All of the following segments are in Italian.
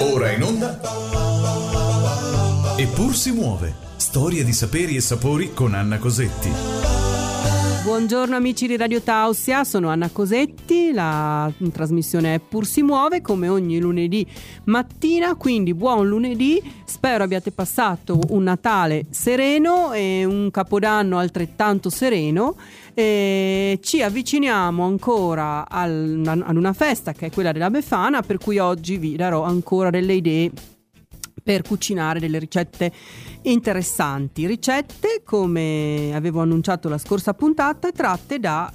Ora in onda. Eppur si muove. Storie di saperi e sapori con Anna Cosetti. Buongiorno amici di Radio Tausia, sono Anna Cosetti, la trasmissione Eppur si muove come ogni lunedì mattina, quindi buon lunedì, spero abbiate passato un Natale sereno e un Capodanno altrettanto sereno. E ci avviciniamo ancora al, ad una festa che è quella della Befana, per cui oggi vi darò ancora delle idee per cucinare delle ricette interessanti. Ricette, come avevo annunciato la scorsa puntata, tratte da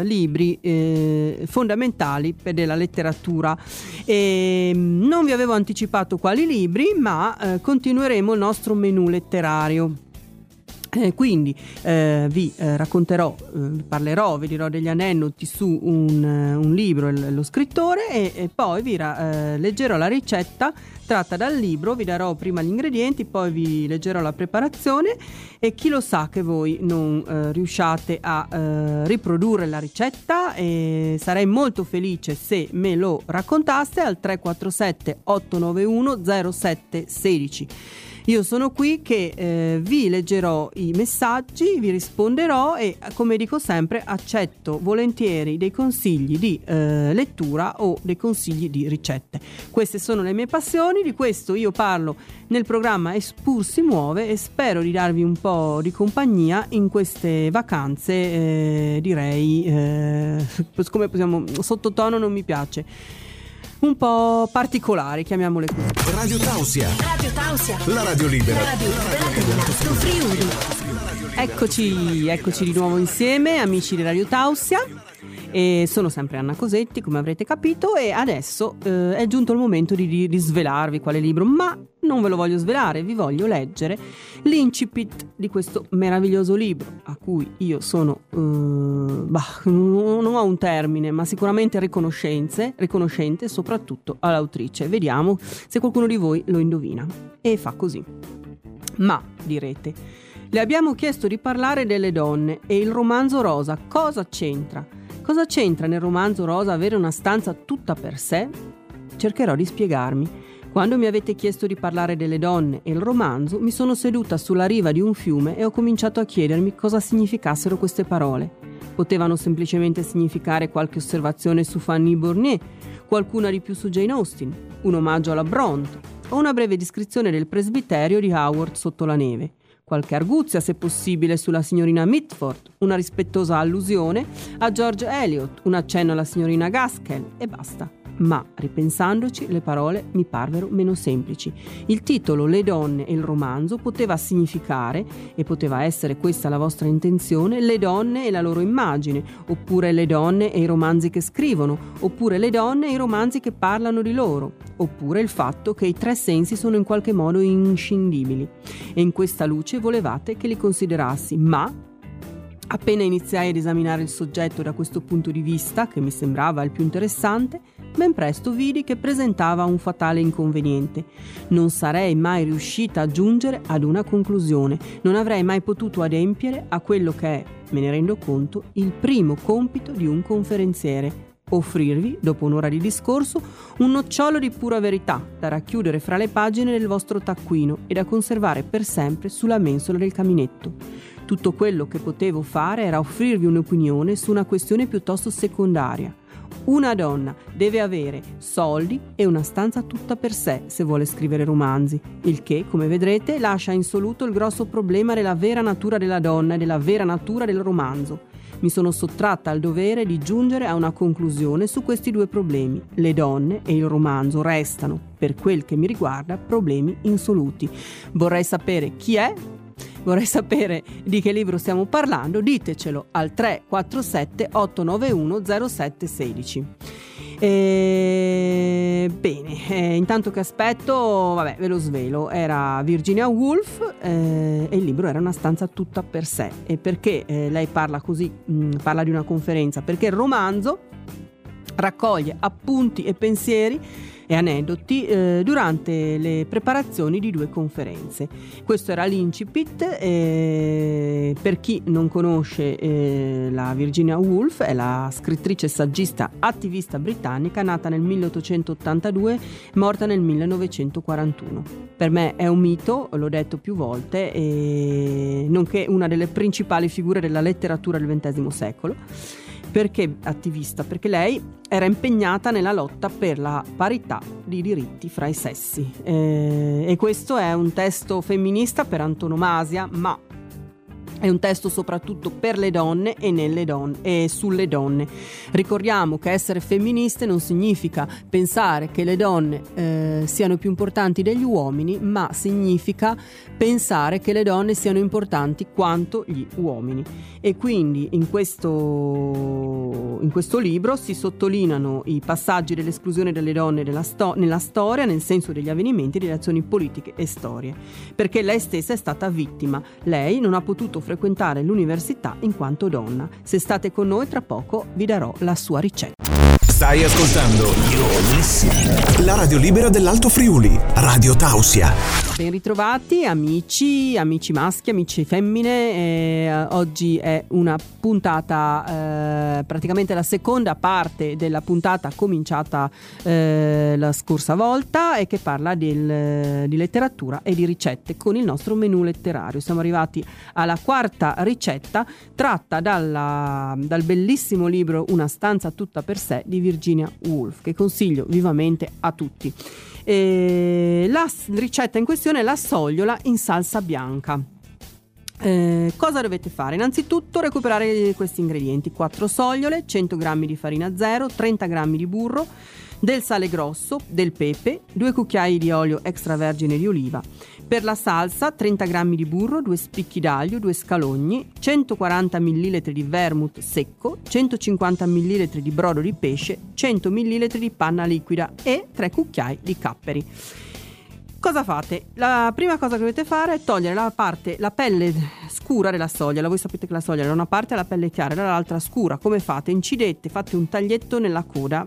eh, libri eh, fondamentali della letteratura. E, mm, non vi avevo anticipato quali libri, ma eh, continueremo il nostro menù letterario. Eh, quindi eh, vi eh, racconterò, vi parlerò, vi dirò degli aneddoti su un, un libro, il, lo scrittore, e, e poi vi ra, leggerò la ricetta tratta dal libro, vi darò prima gli ingredienti, poi vi leggerò la preparazione e chi lo sa che voi non eh, riusciate a eh, riprodurre la ricetta e sarei molto felice se me lo raccontaste al 347 891 0716. Io sono qui che eh, vi leggerò i messaggi, vi risponderò e come dico sempre accetto volentieri dei consigli di eh, lettura o dei consigli di ricette. Queste sono le mie passioni, di questo io parlo nel programma Espur si muove e spero di darvi un po' di compagnia in queste vacanze, eh, direi, eh, come possiamo, sottotono non mi piace un po' particolari, chiamiamole così. Radio Tausia. Radio Tausia. La radio libera. La radio libera. Friuli. Eccoci, eccoci di nuovo insieme, amici di Radio Tausia. E sono sempre Anna Cosetti, come avrete capito, e adesso eh, è giunto il momento di, di, svelarvi quale libro, ma non ve lo voglio svelare, vi voglio leggere l'incipit di questo meraviglioso libro, a cui io sono, eh, bah, non ho un termine, ma sicuramente riconoscenze, riconoscente soprattutto all'autrice. Vediamo se qualcuno di voi lo indovina. E fa così. Ma, direte, le abbiamo chiesto di parlare delle donne e il romanzo rosa cosa c'entra? Cosa c'entra nel romanzo rosa avere una stanza tutta per sé? Cercherò di spiegarmi. Quando mi avete chiesto di parlare delle donne e il romanzo, mi sono seduta sulla riva di un fiume e ho cominciato a chiedermi cosa significassero queste parole. Potevano semplicemente significare qualche osservazione su Fanny Bournier, qualcuna di più su Jane Austen, un omaggio alla Bronte o una breve descrizione del presbiterio di Howard sotto la neve qualche arguzia se possibile sulla signorina Mitford, una rispettosa allusione a George Eliot, un accenno alla signorina Gaskell e basta ma ripensandoci le parole mi parvero meno semplici. Il titolo Le donne e il romanzo poteva significare, e poteva essere questa la vostra intenzione, le donne e la loro immagine, oppure le donne e i romanzi che scrivono, oppure le donne e i romanzi che parlano di loro, oppure il fatto che i tre sensi sono in qualche modo inscindibili. E in questa luce volevate che li considerassi, ma Appena iniziai ad esaminare il soggetto da questo punto di vista, che mi sembrava il più interessante, ben presto vidi che presentava un fatale inconveniente. Non sarei mai riuscita a giungere ad una conclusione, non avrei mai potuto adempiere a quello che è, me ne rendo conto, il primo compito di un conferenziere, offrirvi, dopo un'ora di discorso, un nocciolo di pura verità da racchiudere fra le pagine del vostro taccuino e da conservare per sempre sulla mensola del caminetto. Tutto quello che potevo fare era offrirvi un'opinione su una questione piuttosto secondaria. Una donna deve avere soldi e una stanza tutta per sé se vuole scrivere romanzi, il che, come vedrete, lascia insoluto il grosso problema della vera natura della donna e della vera natura del romanzo. Mi sono sottratta al dovere di giungere a una conclusione su questi due problemi. Le donne e il romanzo restano, per quel che mi riguarda, problemi insoluti. Vorrei sapere chi è vorrei sapere di che libro stiamo parlando, ditecelo al 347 891 0716. E... Bene, eh, intanto che aspetto, vabbè, ve lo svelo, era Virginia Woolf eh, e il libro era una stanza tutta per sé. E perché eh, lei parla così, mh, mm, parla di una conferenza? Perché il romanzo raccoglie appunti e pensieri e aneddoti eh, durante le preparazioni di due conferenze. Questo era l'incipit. Eh, per chi non conosce eh, la Virginia Woolf, è la scrittrice saggista attivista britannica nata nel 1882, morta nel 1941. Per me è un mito, l'ho detto più volte, nonché una delle principali figure della letteratura del XX secolo. Perché attivista? Perché lei era impegnata nella lotta per la parità di diritti fra i sessi. Eh, e questo è un testo femminista per antonomasia, ma è un testo soprattutto per le donne e, nelle donne e sulle donne. Ricordiamo che essere femministe non significa pensare che le donne eh, siano più importanti degli uomini, ma significa pensare che le donne siano importanti quanto gli uomini. E quindi in questo, in questo libro si sottolineano i passaggi dell'esclusione delle donne sto- nella storia, nel senso degli avvenimenti, delle azioni politiche e storie. Perché lei stessa è stata vittima. Lei non ha potuto frequentare frequentare l'università in quanto donna. Se state con noi tra poco vi darò la sua ricetta. Stai ascoltando la radio libera dell'Alto Friuli, Radio Tausia. Ben ritrovati amici, amici maschi, amici femmine. Eh, oggi è una puntata, eh, praticamente la seconda parte della puntata cominciata eh, la scorsa volta e che parla del, di letteratura e di ricette con il nostro menù letterario. Siamo arrivati alla quarta ricetta tratta dalla, dal bellissimo libro Una stanza tutta per sé di Virginia Woolf che consiglio vivamente a tutti. E la ricetta in questione è la sogliola in salsa bianca. Eh, cosa dovete fare? Innanzitutto recuperare questi ingredienti: 4 sogliole, 100 g di farina zero, 30 g di burro, del sale grosso, del pepe, 2 cucchiai di olio extravergine di oliva. Per la salsa 30 g di burro, 2 spicchi d'aglio, 2 scalogni, 140 ml di vermouth secco, 150 ml di brodo di pesce, 100 ml di panna liquida e 3 cucchiai di capperi. Cosa fate? La prima cosa che dovete fare è togliere la parte, la pelle scura della sogliola. Voi sapete che la sogliola da una parte ha la pelle chiara e dall'altra scura. Come fate? Incidete, fate un taglietto nella coda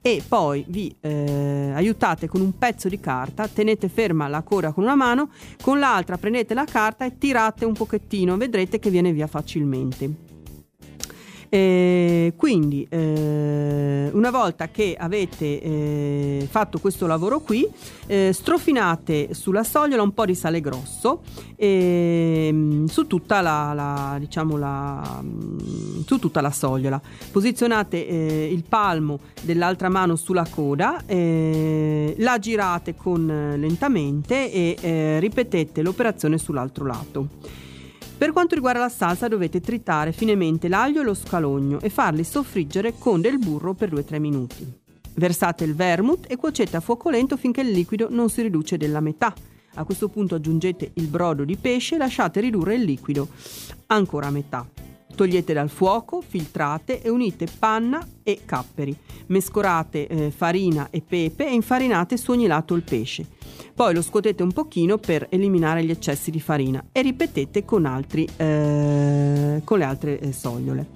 e poi vi eh, aiutate con un pezzo di carta, tenete ferma la coda con una mano, con l'altra prendete la carta e tirate un pochettino, vedrete che viene via facilmente. E quindi eh, una volta che avete eh, fatto questo lavoro qui, eh, strofinate sulla sogliola un po' di sale grosso ehm, su tutta la, la, diciamo la, mm, su tutta la sogliola. Posizionate eh, il palmo dell'altra mano sulla coda, eh, la girate con, lentamente e eh, ripetete l'operazione sull'altro lato. Per quanto riguarda la salsa dovete tritare finemente l'aglio e lo scalogno e farli soffriggere con del burro per 2-3 minuti. Versate il vermouth e cuocete a fuoco lento finché il liquido non si riduce della metà. A questo punto aggiungete il brodo di pesce e lasciate ridurre il liquido ancora a metà. Togliete dal fuoco, filtrate e unite panna e capperi. Mescolate eh, farina e pepe e infarinate su ogni lato il pesce. Poi lo scuotete un pochino per eliminare gli eccessi di farina e ripetete con, altri, eh, con le altre eh, sogliole.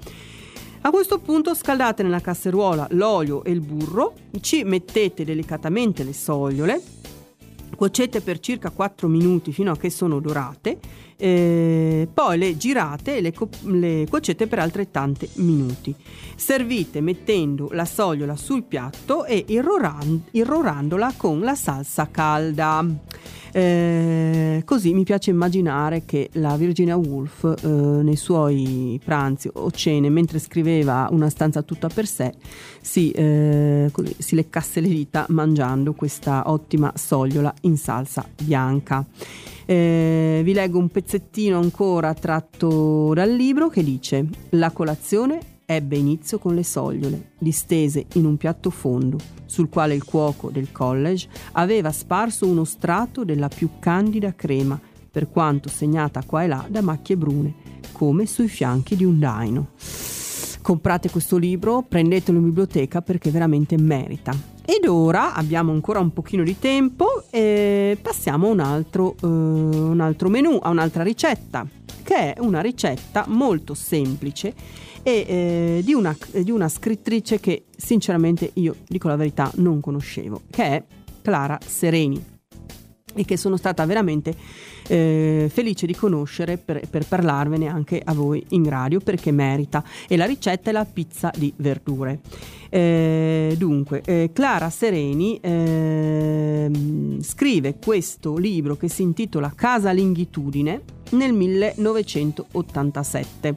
A questo punto scaldate nella casseruola l'olio e il burro, ci mettete delicatamente le sogliole, cuocete per circa 4 minuti fino a che sono dorate eh, poi le girate e le, co- le cuocete per altrettanti minuti. Servite mettendo la sogliola sul piatto e irroran- irrorandola con la salsa calda. Eh, così mi piace immaginare che la Virginia Woolf eh, nei suoi pranzi o cene, mentre scriveva una stanza tutta per sé, si, eh, si leccasse le dita mangiando questa ottima sogliola in salsa bianca. Eh, vi leggo un pezzettino ancora tratto dal libro che dice La colazione ebbe inizio con le sogliole, distese in un piatto fondo, sul quale il cuoco del college aveva sparso uno strato della più candida crema, per quanto segnata qua e là da macchie brune, come sui fianchi di un daino. Comprate questo libro, prendetelo in biblioteca perché veramente merita. Ed ora abbiamo ancora un pochino di tempo e passiamo a un altro, uh, un altro menù, a un'altra ricetta. che è una ricetta molto semplice e eh, di, una, di una scrittrice che sinceramente io dico la verità non conoscevo, che è Clara Sereni e che sono stata veramente eh, felice di conoscere per, per, parlarvene anche a voi in radio perché merita. E la ricetta è la pizza di verdure. Eh, dunque eh, Clara Sereni ehm, scrive questo libro che si intitola Casa Linghitudine nel 1987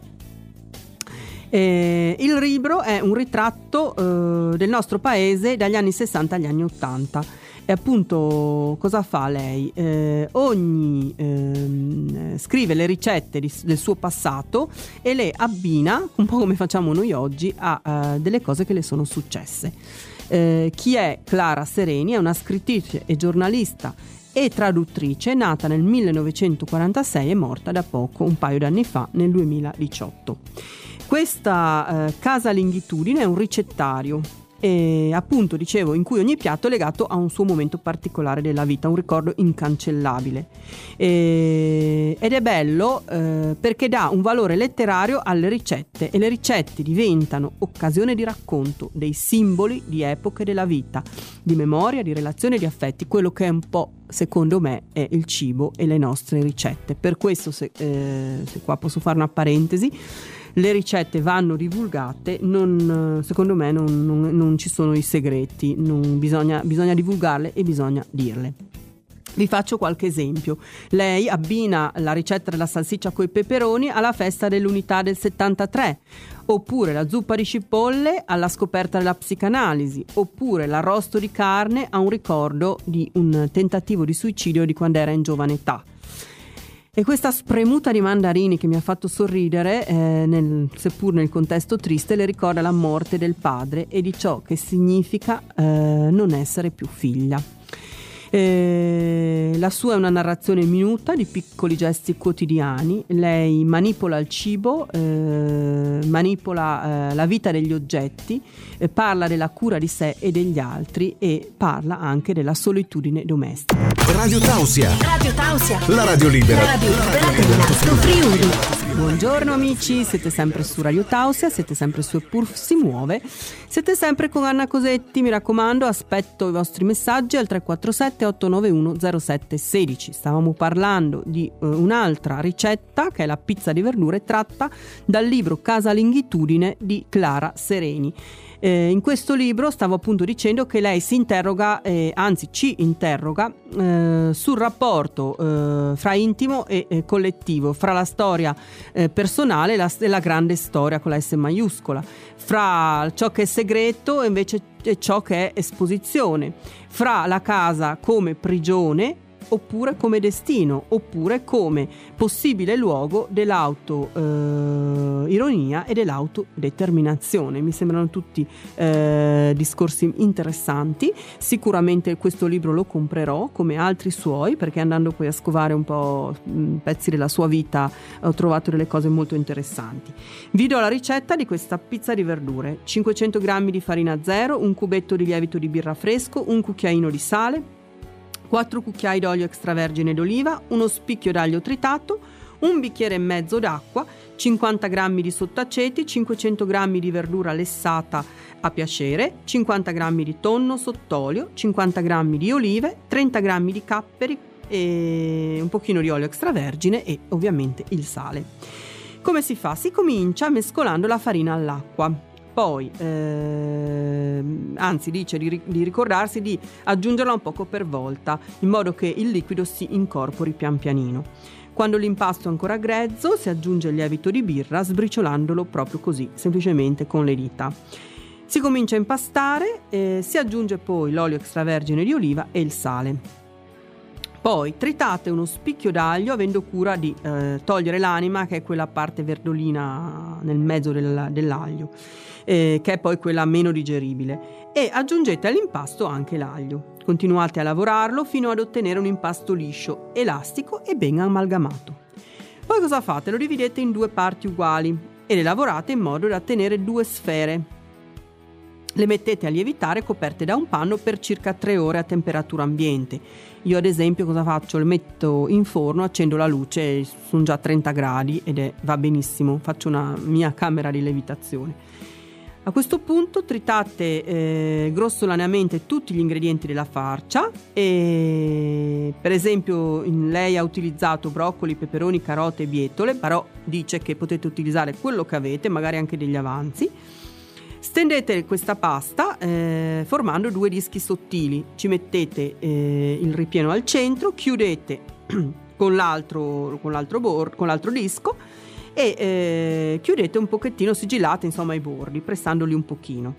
eh, il libro è un ritratto eh, del nostro paese dagli anni 60 agli anni 80 e appunto cosa fa lei? Eh, ogni ehm, scrive le ricette di, del suo passato e le abbina, un po' come facciamo noi oggi, a uh, delle cose che le sono successe. Eh, chi è Clara Sereni? È una scrittrice e giornalista e traduttrice nata nel 1946 e morta da poco, un paio d'anni fa, nel 2018. Questa eh, casa Linghitudine è un ricettario e appunto dicevo in cui ogni piatto è legato a un suo momento particolare della vita, un ricordo incancellabile. E, ed è bello eh, perché dà un valore letterario alle ricette e le ricette diventano occasione di racconto dei simboli di epoche della vita, di memoria, di relazione, di affetti, quello che è un po' secondo me è il cibo e le nostre ricette. Per questo se, eh, se qua posso fare una parentesi le ricette vanno divulgate, non, secondo me non, non, non, ci sono i segreti, bisogna, bisogna divulgarle e bisogna dirle. Vi faccio qualche esempio. Lei abbina la ricetta della salsiccia coi peperoni alla festa dell'unità del 73, oppure la zuppa di cipolle alla scoperta della psicanalisi, oppure l'arrosto di carne a un ricordo di un tentativo di suicidio di quando era in giovane età. E questa spremuta di mandarini che mi ha fatto sorridere, eh, nel, seppur nel contesto triste, le ricorda la morte del padre e di ciò che significa eh, non essere più figlia. Eh, la sua è una narrazione minuta di piccoli gesti quotidiani. Lei manipola il cibo, eh, manipola eh, la vita degli oggetti, eh, parla della cura di sé e degli altri e parla anche della solitudine domestica. Radio Tausia. Radio Tausia. La radio libera. La radio libera dell'Alto Friuli. Buongiorno amici, siete sempre su Radio Tausia, siete sempre su Epur si muove, siete sempre con Anna Cosetti, mi raccomando aspetto i vostri messaggi al 347 891 0716. Stavamo parlando di uh, un'altra ricetta che è la pizza di verdure tratta dal libro Casa Linghitudine di Clara Sereni. Eh, in questo libro stavo appunto dicendo che lei si interroga, eh, anzi ci interroga, eh, sul rapporto eh, fra intimo e collettivo, fra la storia eh, personale e la, la grande storia con la S maiuscola, fra ciò che è segreto e invece ciò che è esposizione, fra la casa come prigione oppure come destino, oppure come possibile luogo dell'auto-ironia eh, e dell'autodeterminazione. Mi sembrano tutti eh, discorsi interessanti. Sicuramente questo libro lo comprerò come altri suoi, perché andando poi a scovare un po' mh, pezzi della sua vita ho trovato delle cose molto interessanti. Vi do la ricetta di questa pizza di verdure: 500 g di farina zero, un cubetto di lievito di birra fresco, un cucchiaino di sale 4 cucchiai d'olio extravergine d'oliva, uno spicchio d'aglio tritato, un bicchiere e mezzo d'acqua, 50 g di sottaceti, 500 g di verdura lessata a piacere, 50 g di tonno sott'olio, 50 g di olive, 30 g di capperi e un pochino di olio extravergine e ovviamente il sale. Come si fa? Si comincia mescolando la farina all'acqua poi ehm, anzi dice di, di, ricordarsi di aggiungerla un poco per volta in modo che il liquido si incorpori pian pianino. Quando l'impasto è ancora grezzo si aggiunge il lievito di birra sbriciolandolo proprio così, semplicemente con le dita. Si comincia a impastare, eh, si aggiunge poi l'olio extravergine di oliva e il sale. Poi tritate uno spicchio d'aglio avendo cura di eh, togliere l'anima, che è quella parte verdolina nel mezzo del, dell'aglio eh, che è poi quella meno digeribile, e aggiungete all'impasto anche l'aglio. Continuate a lavorarlo fino ad ottenere un impasto liscio, elastico e ben amalgamato. Poi cosa fate? Lo dividete in due parti uguali e le lavorate in modo da ottenere due sfere. Le mettete a lievitare coperte da un panno per circa 3 ore a temperatura ambiente. Io ad esempio cosa faccio? Le metto in forno, accendo la luce, sono già a 30 gradi ed è, va benissimo, faccio una mia camera di lievitazione. A questo punto tritate eh, grossolanamente tutti gli ingredienti della farcia e per esempio lei ha utilizzato broccoli, peperoni, carote e bietole, però dice che potete utilizzare quello che avete, magari anche degli avanzi. Stendete questa pasta eh, formando due dischi sottili, ci mettete eh, il ripieno al centro, chiudete con l'altro, con l'altro, bor- con l'altro disco e eh, chiudete un pochettino, sigillate insomma i bordi, pressandoli un pochino.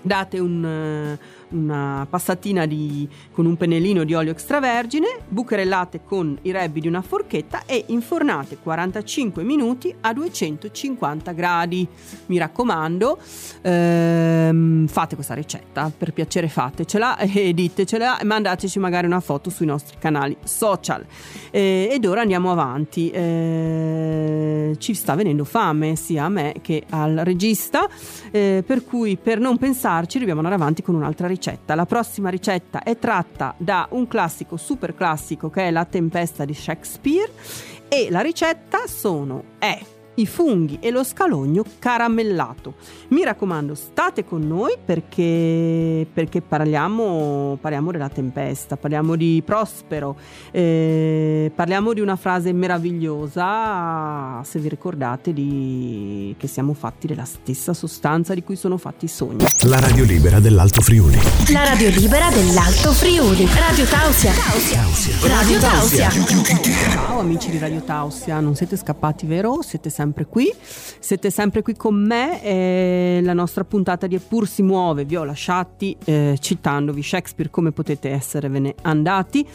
Date un, una passatina di, con un pennellino di olio extravergine, bucherellate con i rebbi di una forchetta e infornate 45 minuti a 250 gradi. Mi raccomando, ehm, fate questa ricetta, per piacere fatecela e ditecela e mandateci magari una foto sui nostri canali social. Eh, ed ora andiamo avanti. Eh, ci sta venendo fame sia a me che al regista, eh, per cui per non pensarci dobbiamo andare avanti con un'altra ricetta ricetta. La prossima ricetta è tratta da un classico super classico che è La tempesta di Shakespeare e la ricetta sono è i funghi e lo scalogno caramellato. Mi raccomando, state con noi perché, perché parliamo, parliamo, della tempesta, parliamo di Prospero, eh, parliamo di una frase meravigliosa, se vi ricordate, di, che siamo fatti della stessa sostanza di cui sono fatti i sogni. La radio libera dell'Alto Friuli. La radio libera dell'Alto Friuli. Radio Tausia. Tausia. Radio Tausia. Ciao amici di Radio Tausia, non siete scappati, vero? Siete sempre sempre qui, siete sempre qui con me, eh, la nostra puntata di Eppur si muove, vi ho lasciati eh, citandovi Shakespeare come potete esservene andati.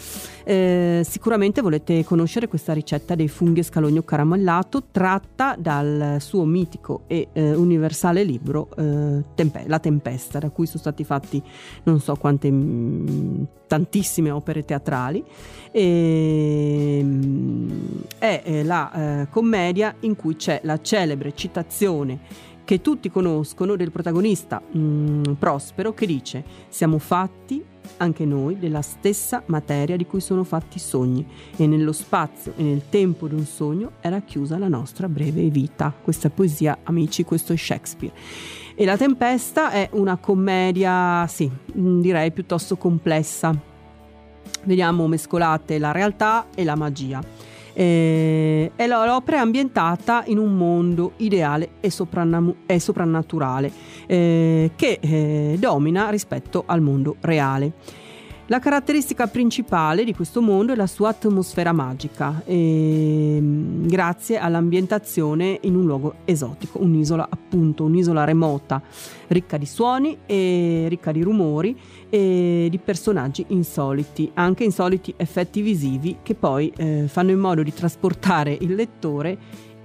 Eh, sicuramente volete conoscere questa ricetta dei funghi e scalogno caramellato tratta dal suo mitico e eh, universale libro eh, Tempe- La Tempesta, da cui sono stati fatti non so quante, mh, mm, tantissime opere teatrali. E, ehm, è eh, la eh, commedia in cui c'è la celebre citazione che tutti conoscono del protagonista mh, mm, Prospero che dice siamo fatti anche noi della stessa materia di cui sono fatti i sogni e nello spazio e nel tempo di un sogno era chiusa la nostra breve vita. Questa è poesia, amici, questo è Shakespeare. E La Tempesta è una commedia, sì, direi piuttosto complessa. Vediamo mescolate la realtà e la magia. E l'opera è ambientata in un mondo ideale e, sopranna- e soprannaturale eh, che eh, domina rispetto al mondo reale. La caratteristica principale di questo mondo è la sua atmosfera magica, ehm, grazie all'ambientazione in un luogo esotico, un'isola appunto, un'isola remota, ricca di suoni e ricca di rumori e di personaggi insoliti, anche insoliti effetti visivi che poi eh, fanno in modo di trasportare il lettore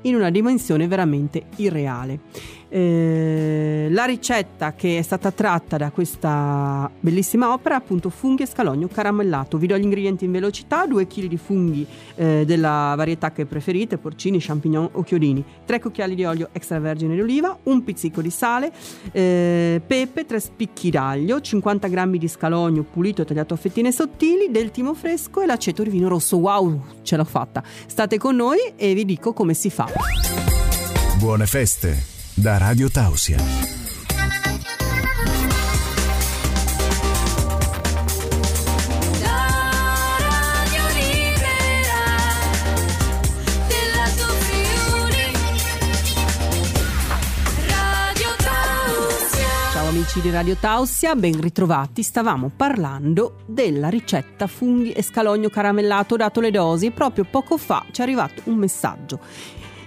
in una dimensione veramente irreale. Eh, la ricetta che è stata tratta da questa bellissima opera è appunto funghi e scalogno caramellato. Vi do gli ingredienti in velocità: 2 kg di funghi eh, della varietà che preferite, porcini, champignon o chiodini, 3 cucchiai di olio extravergine oliva, un pizzico di sale, eh, pepe, 3 spicchi d'aglio, 50 g di scalogno pulito e tagliato a fettine sottili, del timo fresco e l'aceto di vino rosso. Wow, ce l'ho fatta! State con noi e vi dico come si fa. Buone feste! Da Radio Tausia. Ciao amici di Radio Tausia, ben ritrovati. Stavamo parlando della ricetta funghi e scalogno caramellato dato le dosi proprio poco fa ci è arrivato un messaggio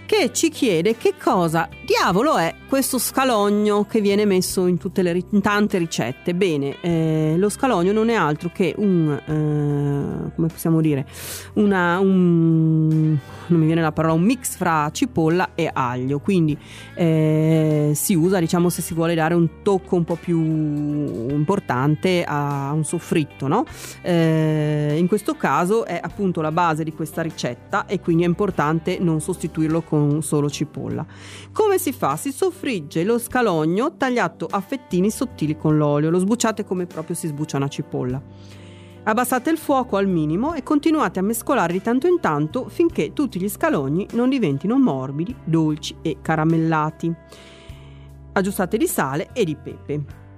che ci chiede che cosa diavolo è questo scalogno che viene messo in, le, in tante ricette. Bene, eh, lo scalogno non è altro che un, eh, come possiamo dire, una, un, non mi viene la parola, un mix fra cipolla e aglio, quindi eh, si usa diciamo se si vuole dare un tocco un po' più importante a un soffritto, no? Eh, in questo caso è appunto la base di questa ricetta e quindi è importante non sostituirlo con solo cipolla. Come si fa? Si soffrigge lo scalogno tagliato a fettini sottili con l'olio, lo sbucciate come proprio si sbuccia una cipolla. Abbassate il fuoco al minimo e continuate a mescolare di tanto in tanto finché tutti gli scalogni non diventino morbidi, dolci e caramellati. Aggiustate di sale e di pepe.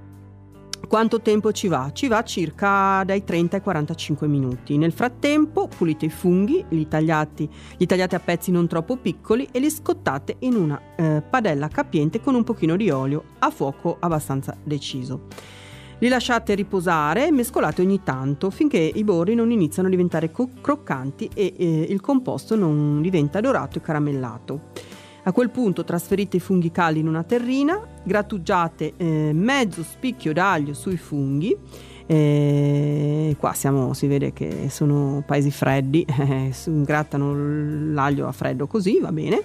Quanto tempo ci va? Ci va circa dai 30 ai 45 minuti. Nel frattempo pulite i funghi, li, tagliati, li tagliate a pezzi non troppo piccoli e li scottate in una eh, padella capiente con un pochino di olio a fuoco abbastanza deciso. Li lasciate riposare e mescolate ogni tanto finché i borri non iniziano a diventare co- croccanti e eh, il composto non diventa dorato e caramellato. A quel punto trasferite i funghi caldi in una terrina, grattugiate eh, mezzo spicchio d'aglio sui funghi. Eh, qua siamo, si vede che sono paesi freddi, eh, grattano l'aglio a freddo così, va bene.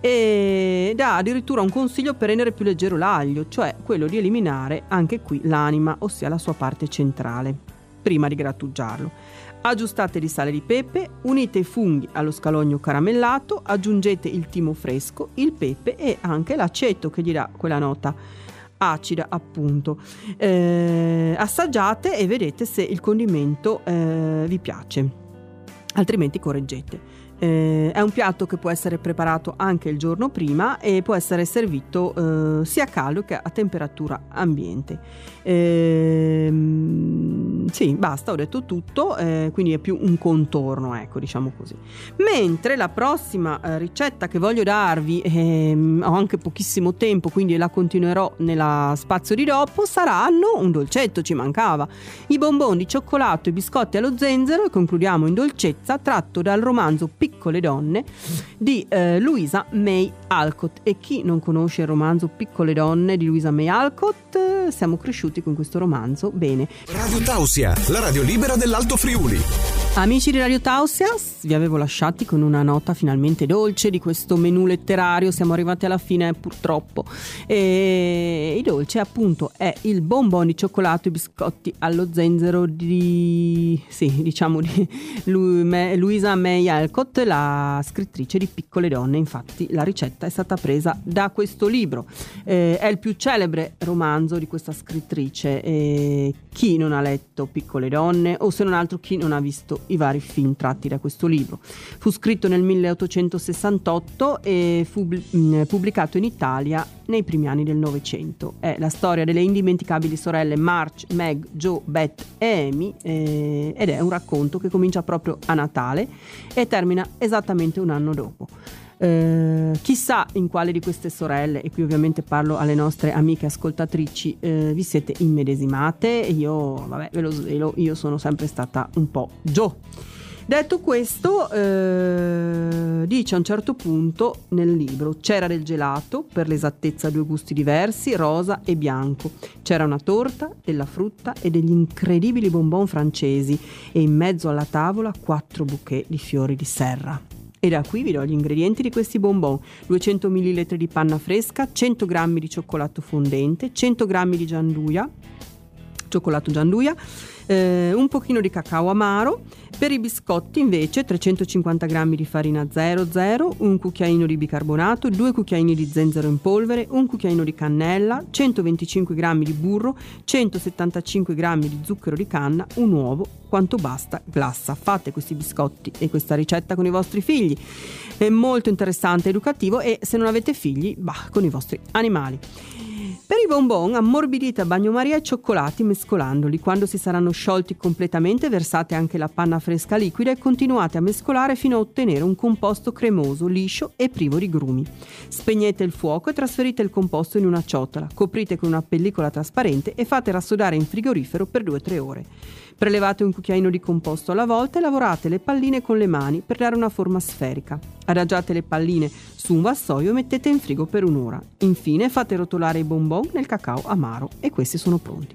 E dà addirittura un consiglio per rendere più leggero l'aglio, cioè quello di eliminare anche qui l'anima, ossia la sua parte centrale, prima di grattugiarlo. Aggiustate di sale di pepe, unite i funghi allo scalogno caramellato, aggiungete il timo fresco, il pepe e anche l'aceto che gli dà quella nota acida appunto. Eh, assaggiate e vedete se il condimento eh, vi piace, altrimenti correggete. Eh, è un piatto che può essere preparato anche il giorno prima e può essere servito eh, sia caldo che a temperatura ambiente. Eh, sì, basta, ho detto tutto, eh, quindi è più un contorno, ecco, diciamo così. Mentre la prossima eh, ricetta che voglio darvi, ehm, ho anche pochissimo tempo, quindi la continuerò nella spazio di dopo, saranno un dolcetto, ci mancava, i bonbon di cioccolato e biscotti allo zenzero e concludiamo in dolcezza tratto dal romanzo Piccole donne di eh, Louisa May Alcott. E chi non conosce il romanzo Piccole donne di Louisa May Alcott, siamo cresciuti con questo romanzo. Bene. Radio Tausia, la radio libera dell'Alto Friuli. Amici di Radio Tausia, vi avevo lasciati con una nota finalmente dolce di questo menù letterario, siamo arrivati alla fine purtroppo. E il dolce appunto è il bonbon di cioccolato e biscotti allo zenzero di, sì, diciamo di Luisa May Alcott, la scrittrice di Piccole donne, infatti la ricetta è stata presa da questo libro. Eh, è il più celebre romanzo di questa scrittrice. Eh, chi non ha letto Piccole donne o se non altro chi non ha visto i vari film tratti da questo libro. Fu scritto nel 1868 e fu mh, pubblicato in Italia nei primi anni del Novecento. È la storia delle indimenticabili sorelle March, Meg, Joe, Beth e Amy eh, ed è un racconto che comincia proprio a Natale e termina esattamente un anno dopo. Eh, chissà in quale di queste sorelle, e qui ovviamente parlo alle nostre amiche ascoltatrici, eh, vi siete immedesimate. Io, vabbè, ve lo svelo, io sono sempre stata un po' Joe. Detto questo, eh, dice a un certo punto nel libro c'era del gelato, per l'esattezza due gusti diversi, rosa e bianco. C'era una torta, della frutta e degli incredibili bonbon francesi e in mezzo alla tavola quattro bouquet di fiori di serra. E da qui vi do gli ingredienti di questi bonbon: 200 ml di panna fresca, 100 g di cioccolato fondente, 100 g di gianduia, cioccolato gianduia, eh, un pochino di cacao amaro. Per i biscotti invece 350 g di farina 00, un cucchiaino di bicarbonato, due cucchiaini di zenzero in polvere, un cucchiaino di cannella, 125 g di burro, 175 g di zucchero di canna, un uovo, quanto basta glassa. Fate questi biscotti e questa ricetta con i vostri figli. È molto interessante, educativo e se non avete figli, bah, con i vostri animali. Per i bonbon ammorbidite a bagnomaria e cioccolati mescolandoli. Quando si saranno sciolti completamente versate anche la panna fresca liquida e continuate a mescolare fino a ottenere un composto cremoso, liscio e privo di grumi. Spegnete il fuoco e trasferite il composto in una ciotola, coprite con una pellicola trasparente e fate rassodare in frigorifero per 2-3 ore. Prelevate un cucchiaino di composto alla volta e lavorate le palline con le mani per dare una forma sferica. Adagiate le palline su un vassoio e mettete in frigo per un'ora. Infine fate rotolare i bonbon nel cacao amaro e questi sono pronti.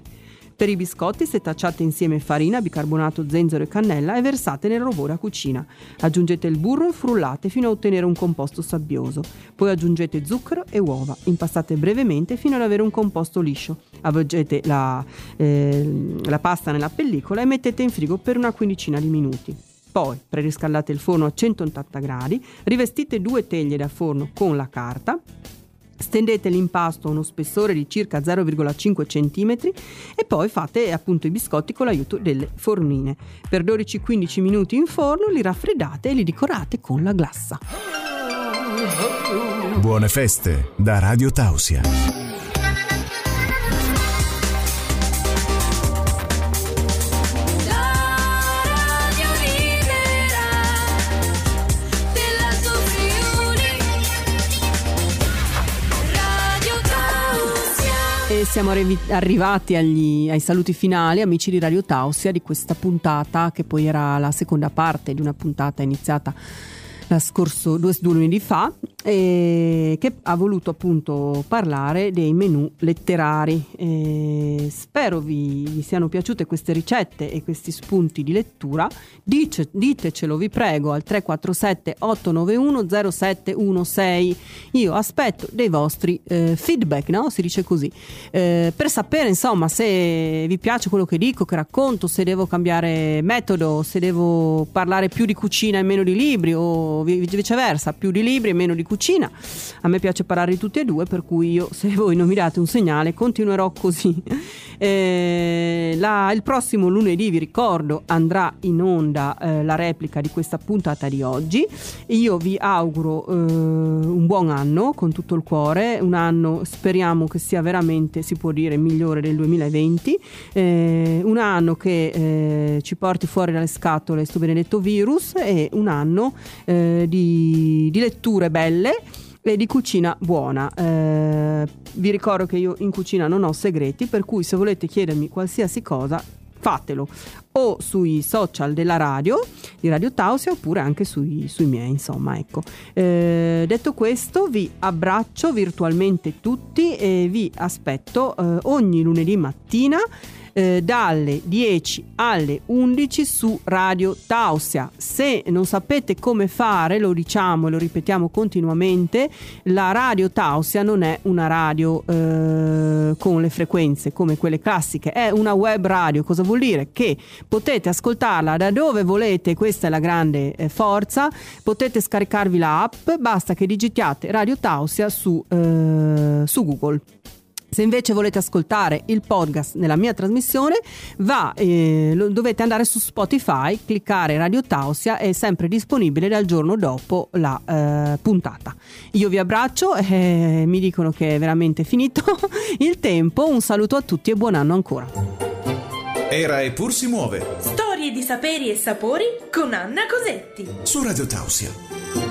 Per i biscotti setacciate insieme farina, bicarbonato, zenzero e cannella e versate nel robot da cucina. Aggiungete il burro e frullate fino a ottenere un composto sabbioso. Poi aggiungete zucchero e uova. Impastate brevemente fino ad avere un composto liscio. Avvolgete la, eh, la pasta nella pellicola e mettete in frigo per una quindicina di minuti. Poi preriscaldate il forno a 180 gradi, rivestite due teglie da forno con la carta, Stendete l'impasto a uno spessore di circa 0,5 cm e poi fate appunto i biscotti con l'aiuto delle fornine. Per 12-15 minuti in forno li raffreddate e li decorate con la glassa. Buone feste da Radio Tausia. Siamo arrivati agli, ai saluti finali, amici di Radio Tausia, di questa puntata che poi era la seconda parte di una puntata iniziata scorso due, due lunedì fa eh, che ha voluto appunto parlare dei menù letterari. Eh, spero vi, vi, siano piaciute queste ricette e questi spunti di lettura. Dice, ditecelo, vi prego, al 347 891 0716. Io aspetto dei vostri eh, feedback, no? Si dice così. Eh, per sapere, insomma, se vi piace quello che dico, che racconto, se devo cambiare metodo, se devo parlare più di cucina e meno di libri o viceversa, più di libri e meno di cucina. A me piace parlare di tutti e due, per cui io, se voi non mi date un segnale, continuerò così. Eh, la, il prossimo lunedì, vi ricordo, andrà in onda eh, la replica di questa puntata di oggi. Io vi auguro eh, un buon anno con tutto il cuore, un anno speriamo che sia veramente, si può dire, migliore del 2020, eh, un anno che eh, ci porti fuori dalle scatole questo benedetto virus e un anno eh, di, di letture belle belle e di cucina buona. Eh, vi ricordo che io in cucina non ho segreti, per cui se volete chiedermi qualsiasi cosa, fatelo o sui social della radio di Radio Tausia oppure anche sui, sui miei insomma ecco eh, detto questo vi abbraccio virtualmente tutti e vi aspetto eh, ogni lunedì mattina eh, dalle 10 alle 11 su Radio Tausia. Se non sapete come fare, lo diciamo e lo ripetiamo continuamente, la Radio Tausia non è una radio eh, con le frequenze come quelle classiche, è una web radio. Cosa vuol dire? Che potete ascoltarla da dove volete, questa è la grande eh, forza, potete scaricarvi la app, basta che digitiate Radio Tausia su, eh, su Google. Se invece volete ascoltare il podcast nella mia trasmissione, va, eh, dovete andare su Spotify, cliccare Radio Tausia, è sempre disponibile dal giorno dopo la eh, puntata. Io vi abbraccio, eh, mi dicono che è veramente finito il tempo, un saluto a tutti e buon anno ancora. Era e pur si muove. Storie di saperi e sapori con Anna Cosetti. Su Radio Tausia.